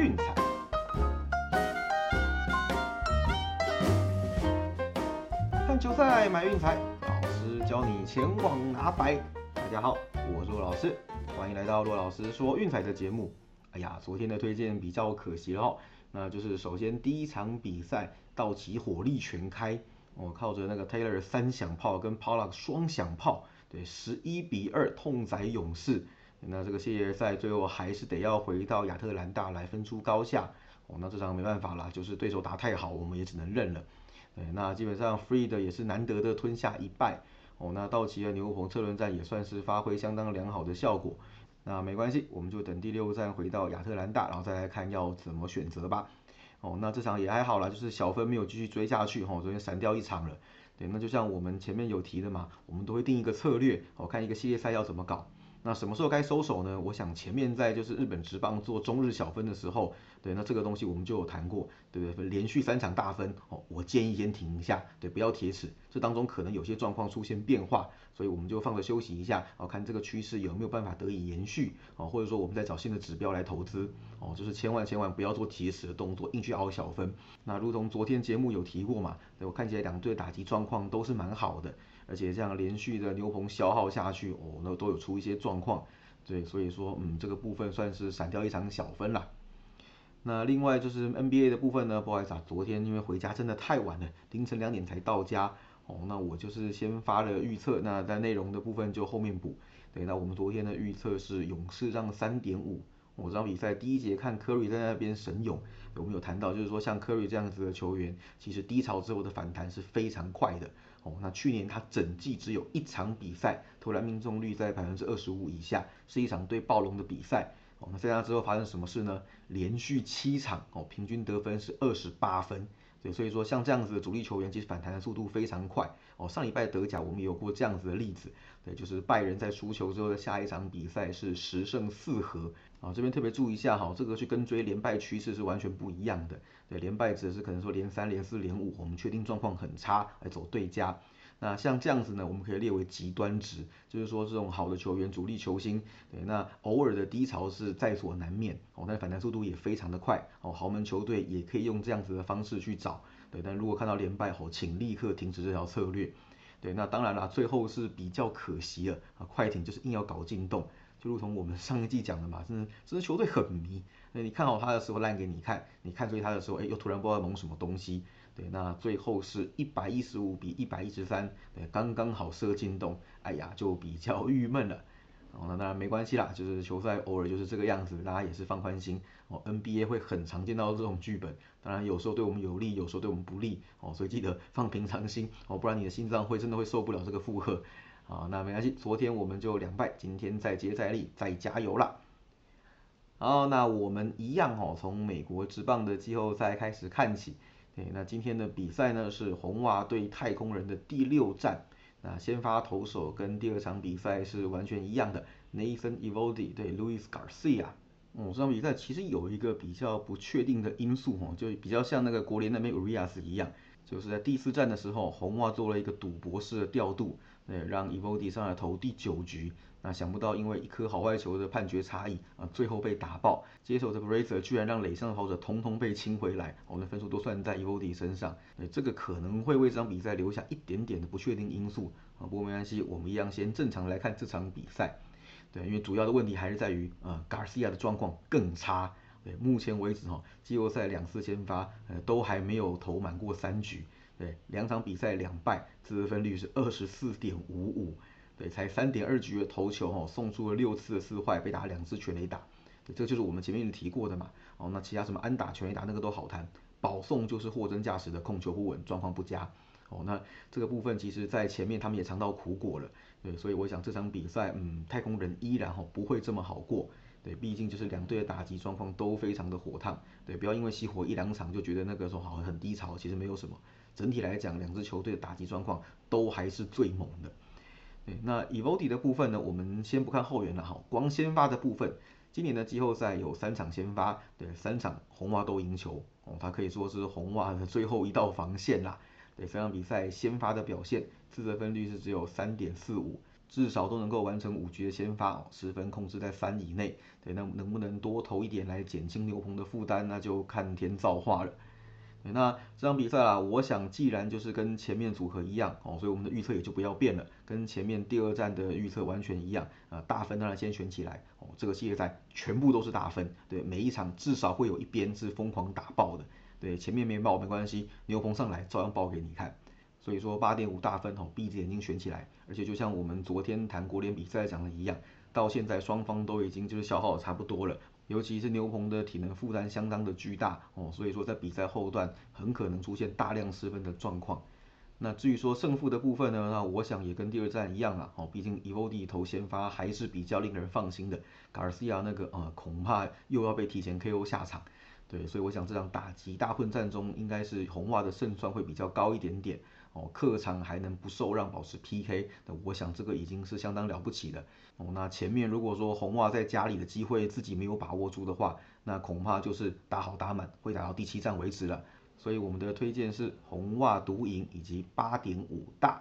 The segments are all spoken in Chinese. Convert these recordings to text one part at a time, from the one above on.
运彩。看球赛买运彩，老师教你前往拿白。大家好，我是骆老师，欢迎来到骆老师说运彩的节目。哎呀，昨天的推荐比较可惜了哦，那就是首先第一场比赛，道奇火力全开，我靠着那个 Taylor 三响炮跟 Pollock 双响炮，对，十一比二痛宰勇士。那这个系列赛最后还是得要回到亚特兰大来分出高下哦。那这场没办法啦，就是对手打太好，我们也只能认了。对，那基本上 Free 的也是难得的吞下一败哦。那道奇的牛棚车轮战也算是发挥相当良好的效果。那没关系，我们就等第六站回到亚特兰大，然后再来看要怎么选择吧。哦，那这场也还好啦，就是小分没有继续追下去哈，昨天闪掉一场了。对，那就像我们前面有提的嘛，我们都会定一个策略，哦，看一个系列赛要怎么搞。那什么时候该收手呢？我想前面在就是日本职棒做中日小分的时候，对，那这个东西我们就有谈过，对不对？连续三场大分，哦，我建议先停一下，对，不要铁齿，这当中可能有些状况出现变化，所以我们就放着休息一下，哦，看这个趋势有没有办法得以延续，哦，或者说我们再找新的指标来投资，哦，就是千万千万不要做铁齿的动作，硬去熬小分。那如同昨天节目有提过嘛，对我看起来两队打击状况都是蛮好的。而且这样连续的牛棚消耗下去，哦，那都有出一些状况，对，所以说，嗯，这个部分算是闪掉一场小分了。那另外就是 NBA 的部分呢，不好意思啊，昨天因为回家真的太晚了，凌晨两点才到家，哦，那我就是先发了预测，那在内容的部分就后面补。对，那我们昨天的预测是勇士让三点五。我这场比赛第一节看科瑞在那边神勇，有没有谈到？就是说像科瑞这样子的球员，其实低潮之后的反弹是非常快的。哦，那去年他整季只有一场比赛投篮命中率在百分之二十五以下，是一场对暴龙的比赛。哦，那在那之后发生什么事呢？连续七场哦，平均得分是二十八分。对，所以说像这样子的主力球员，其实反弹的速度非常快。哦，上礼拜德甲我们有过这样子的例子。对，就是拜仁在输球之后的下一场比赛是十胜四和。啊，这边特别注意一下哈，这个去跟追连败趋势是完全不一样的。对，连败指的是可能说连三、连四、连五，我们确定状况很差来走对家。那像这样子呢，我们可以列为极端值，就是说这种好的球员、主力球星，对，那偶尔的低潮是在所难免哦，但反弹速度也非常的快哦，豪门球队也可以用这样子的方式去找，对，但如果看到连败后，请立刻停止这条策略，对，那当然啦，最后是比较可惜了啊，快艇就是硬要搞进洞，就如同我们上一季讲的嘛，真的这支球队很迷，那你看好他的时候烂给你看，你看追他的时候，哎，又突然不知道蒙什么东西。对，那最后是一百一十五比一百一十三，对，刚刚好射进洞，哎呀，就比较郁闷了。哦，那当然没关系啦，就是球赛偶尔就是这个样子，大家也是放宽心。哦，NBA 会很常见到这种剧本，当然有时候对我们有利，有时候对我们不利。哦，所以记得放平常心，哦，不然你的心脏会真的会受不了这个负荷。啊，那没关系，昨天我们就两败，今天再接再厉，再加油啦。好，那我们一样哦，从美国职棒的季后赛开始看起。对，那今天的比赛呢是红袜对太空人的第六战。那先发投手跟第二场比赛是完全一样的，Nathan Eovaldi 对 Louis Garcia。哦，这场比赛其实有一个比较不确定的因素哦，就比较像那个国联那边 Urias 一样，就是在第四战的时候，红袜做了一个赌博式的调度，呃，让 Evody 上来投第九局。那想不到，因为一颗好坏球的判决差异啊，最后被打爆。接手的 Brazier 居然让垒上的跑者通通被清回来，我们的分数都算在 Evody 身上。对，这个可能会为这场比赛留下一点点的不确定因素啊。不过没关系，我们一样先正常来看这场比赛。对，因为主要的问题还是在于呃 Garcia 的状况更差。对，目前为止哈，季后赛两次先发呃都还没有投满过三局。对，两场比赛两败，得分率是二十四点五五。对，才三点二局的投球哈，送出了六次的四坏，被打两次全垒打，对，这就是我们前面提过的嘛。哦，那其他什么安打、全垒打那个都好谈，保送就是货真价实的控球不稳，状况不佳。哦，那这个部分其实在前面他们也尝到苦果了。对，所以我想这场比赛，嗯，太空人依然哈不会这么好过。对，毕竟就是两队的打击状况都非常的火烫。对，不要因为熄火一两场就觉得那个时候好像很低潮，其实没有什么。整体来讲，两支球队的打击状况都还是最猛的。对，那 Evody 的部分呢，我们先不看后援了哈，光先发的部分，今年的季后赛有三场先发，对，三场红袜都赢球，哦，他可以说是红袜的最后一道防线啦。对，三场比赛先发的表现，自责分率是只有三点四五，至少都能够完成五局的先发，失分控制在三以内。对，那能不能多投一点来减轻牛棚的负担，那就看天造化了。对那这场比赛啦，我想既然就是跟前面组合一样哦，所以我们的预测也就不要变了，跟前面第二战的预测完全一样啊。大分当然先选起来哦，这个系列赛全部都是大分，对，每一场至少会有一边是疯狂打爆的，对，前面没爆没关系，牛棚上来照样爆给你看。所以说八点五大分哦，闭着眼睛选起来，而且就像我们昨天谈国联比赛讲的一样，到现在双方都已经就是消耗的差不多了。尤其是牛棚的体能负担相当的巨大哦，所以说在比赛后段很可能出现大量失分的状况。那至于说胜负的部分呢，那我想也跟第二战一样啊，哦，毕竟 Evody 投先发还是比较令人放心的，Garcia 那个呃恐怕又要被提前 KO 下场，对，所以我想这场打击大混战中应该是红袜的胜算会比较高一点点。哦，客场还能不受让保持 PK，那我想这个已经是相当了不起的。哦，那前面如果说红袜在家里的机会自己没有把握住的话，那恐怕就是打好打满，会打到第七战为止了。所以我们的推荐是红袜独赢以及八点五大。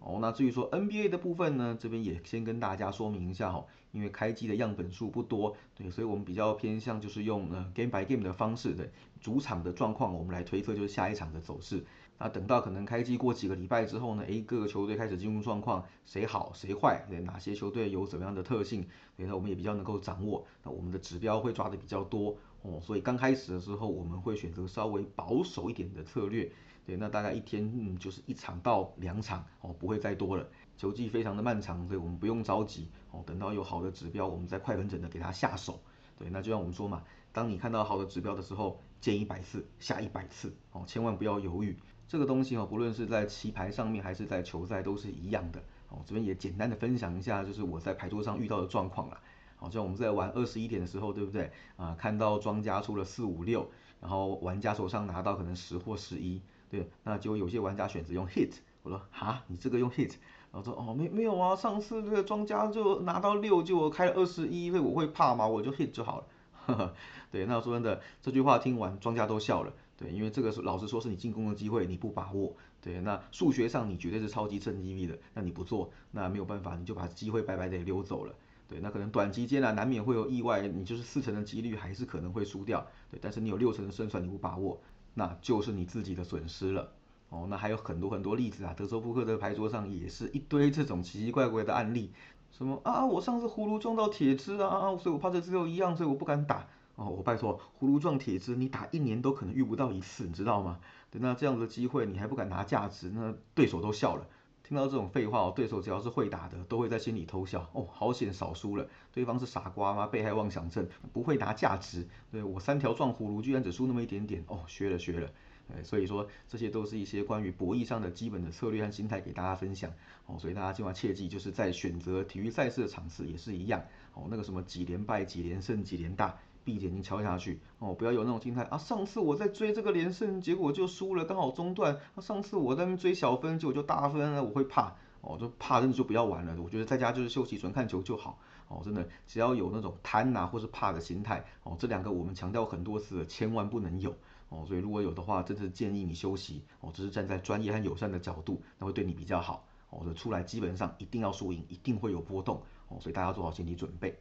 哦，那至于说 NBA 的部分呢，这边也先跟大家说明一下哈，因为开机的样本数不多，对，所以我们比较偏向就是用呃 game by game 的方式，对，主场的状况我们来推测就是下一场的走势。那等到可能开机过几个礼拜之后呢，诶，各个球队开始进入状况，谁好谁坏，对，哪些球队有怎么样的特性，对，那我们也比较能够掌握，那我们的指标会抓的比较多哦，所以刚开始的时候我们会选择稍微保守一点的策略，对，那大概一天嗯就是一场到两场哦，不会再多了，球季非常的漫长，所以我们不用着急哦，等到有好的指标，我们再快很准的给他下手，对，那就像我们说嘛，当你看到好的指标的时候，见一百次下一百次哦，千万不要犹豫。这个东西哦，不论是在棋牌上面还是在球赛都是一样的哦。这边也简单的分享一下，就是我在牌桌上遇到的状况啦。好像我们在玩二十一点的时候，对不对啊？看到庄家出了四五六，然后玩家手上拿到可能十或十一，对，那就有些玩家选择用 hit。我说哈，你这个用 hit，然后说哦没没有啊，上次这个庄家就拿到六就我开了二十一，所以我会怕吗？我就 hit 就好了。对，那说真的，这句话听完庄家都笑了。对，因为这个是老实说是你进攻的机会，你不把握，对，那数学上你绝对是超级正 E V 的，那你不做，那没有办法，你就把机会白白的溜走了，对，那可能短期间啊难免会有意外，你就是四成的几率还是可能会输掉，对，但是你有六成的胜算你不把握，那就是你自己的损失了，哦，那还有很多很多例子啊，德州扑克的牌桌上也是一堆这种奇奇怪怪的案例，什么啊我上次葫芦撞到铁枝啊，所以我怕这只有一样，所以我不敢打。哦，我拜托，葫芦撞铁枝，你打一年都可能遇不到一次，你知道吗？对，那这样的机会你还不敢拿价值，那对手都笑了。听到这种废话哦，对手只要是会打的，都会在心里偷笑。哦，好险少输了，对方是傻瓜吗？被害妄想症，不会拿价值。对我三条撞葫芦，居然只输那么一点点。哦，学了学了。哎，所以说这些都是一些关于博弈上的基本的策略和心态给大家分享。哦，所以大家今晚切记，就是在选择体育赛事的场次也是一样。哦，那个什么几连败、几连胜、几连大。闭着眼睛敲下去哦，不要有那种心态啊！上次我在追这个连胜，结果就输了，刚好中断。上次我在那追小分，结果就大分了，我会怕哦，就怕真的就不要玩了。我觉得在家就是休息，纯看球就好哦。真的，只要有那种贪呐或是怕的心态哦，这两个我们强调很多次，千万不能有哦。所以如果有的话，真的建议你休息哦，只是站在专业和友善的角度，那会对你比较好哦。这出来基本上一定要输赢，一定会有波动哦，所以大家做好心理准备。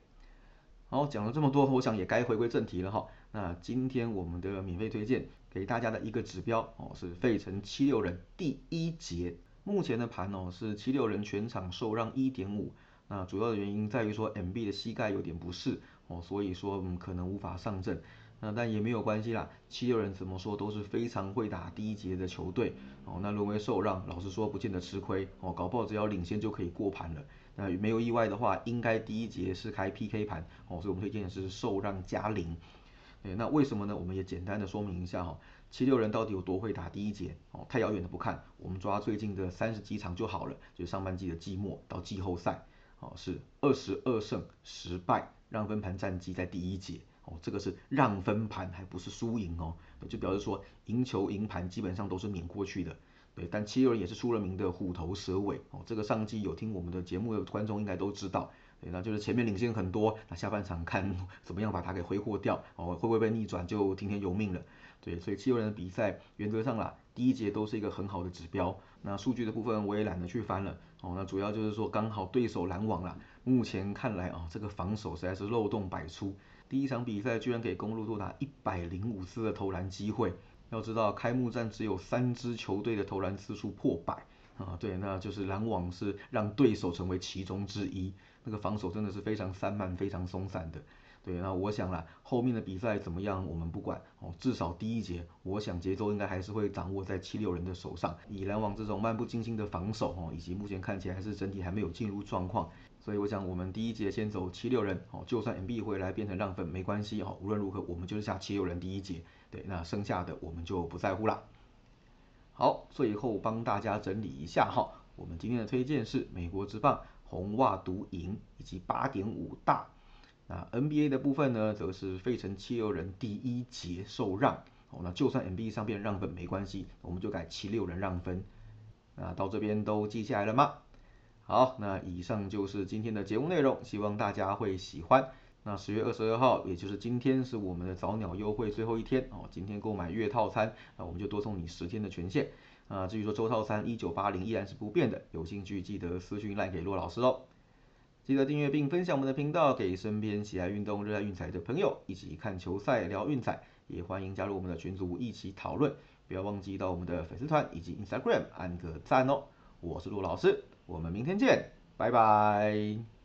好，讲了这么多，我想也该回归正题了哈。那今天我们的免费推荐给大家的一个指标哦，是费城七六人第一节。目前的盘哦是七六人全场受让一点五。那主要的原因在于说 MB 的膝盖有点不适哦，所以说嗯可能无法上阵。那但也没有关系啦，七六人怎么说都是非常会打第一节的球队哦。那沦为受让，老实说不见得吃亏哦，搞不好只要领先就可以过盘了。那没有意外的话，应该第一节是开 PK 盘哦，所以我们推荐的是受让加零。对，那为什么呢？我们也简单的说明一下哈，七六人到底有多会打第一节哦？太遥远的不看，我们抓最近的三十几场就好了，就是上半季的季末到季后赛，哦是二十二胜十败，让分盘战绩在第一节哦，这个是让分盘还不是输赢哦，就表示说赢球赢盘基本上都是碾过去的。对，但七六人也是出了名的虎头蛇尾哦。这个上季有听我们的节目的观众应该都知道，对，那就是前面领先很多，那下半场看怎么样把它给挥霍掉哦，会不会被逆转就听天由命了。对，所以七六人的比赛原则上啦，第一节都是一个很好的指标。那数据的部分我也懒得去翻了哦，那主要就是说刚好对手拦网了。目前看来啊，这个防守实在是漏洞百出。第一场比赛居然给公路多达一百零五次的投篮机会。要知道开幕战只有三支球队的投篮次数破百啊，对，那就是篮网是让对手成为其中之一。那个防守真的是非常散漫、非常松散的。对，那我想啦，后面的比赛怎么样我们不管哦，至少第一节，我想节奏应该还是会掌握在七六人的手上。以篮网这种漫不经心的防守哦，以及目前看起来是整体还没有进入状况，所以我想我们第一节先走七六人哦，就算 MB 回来变成让分没关系哦，无论如何我们就是下七六人第一节。对，那剩下的我们就不在乎了。好，最后帮大家整理一下哈，我们今天的推荐是美国之棒红袜独赢以及八点五大。那 NBA 的部分呢，则是费城七六人第一节受让，哦，那就算 NBA 上边让分没关系，我们就改七六人让分。那到这边都记下来了吗？好，那以上就是今天的节目内容，希望大家会喜欢。那十月二十二号，也就是今天是我们的早鸟优惠最后一天哦，今天购买月套餐，那我们就多送你十天的权限。啊，至于说周套餐一九八零依然是不变的，有兴趣记得私讯赖给骆老师喽。记得订阅并分享我们的频道，给身边喜爱运动、热爱运彩的朋友一起看球赛、聊运彩。也欢迎加入我们的群组一起讨论。不要忘记到我们的粉丝团以及 Instagram 按个赞哦。我是陆老师，我们明天见，拜拜。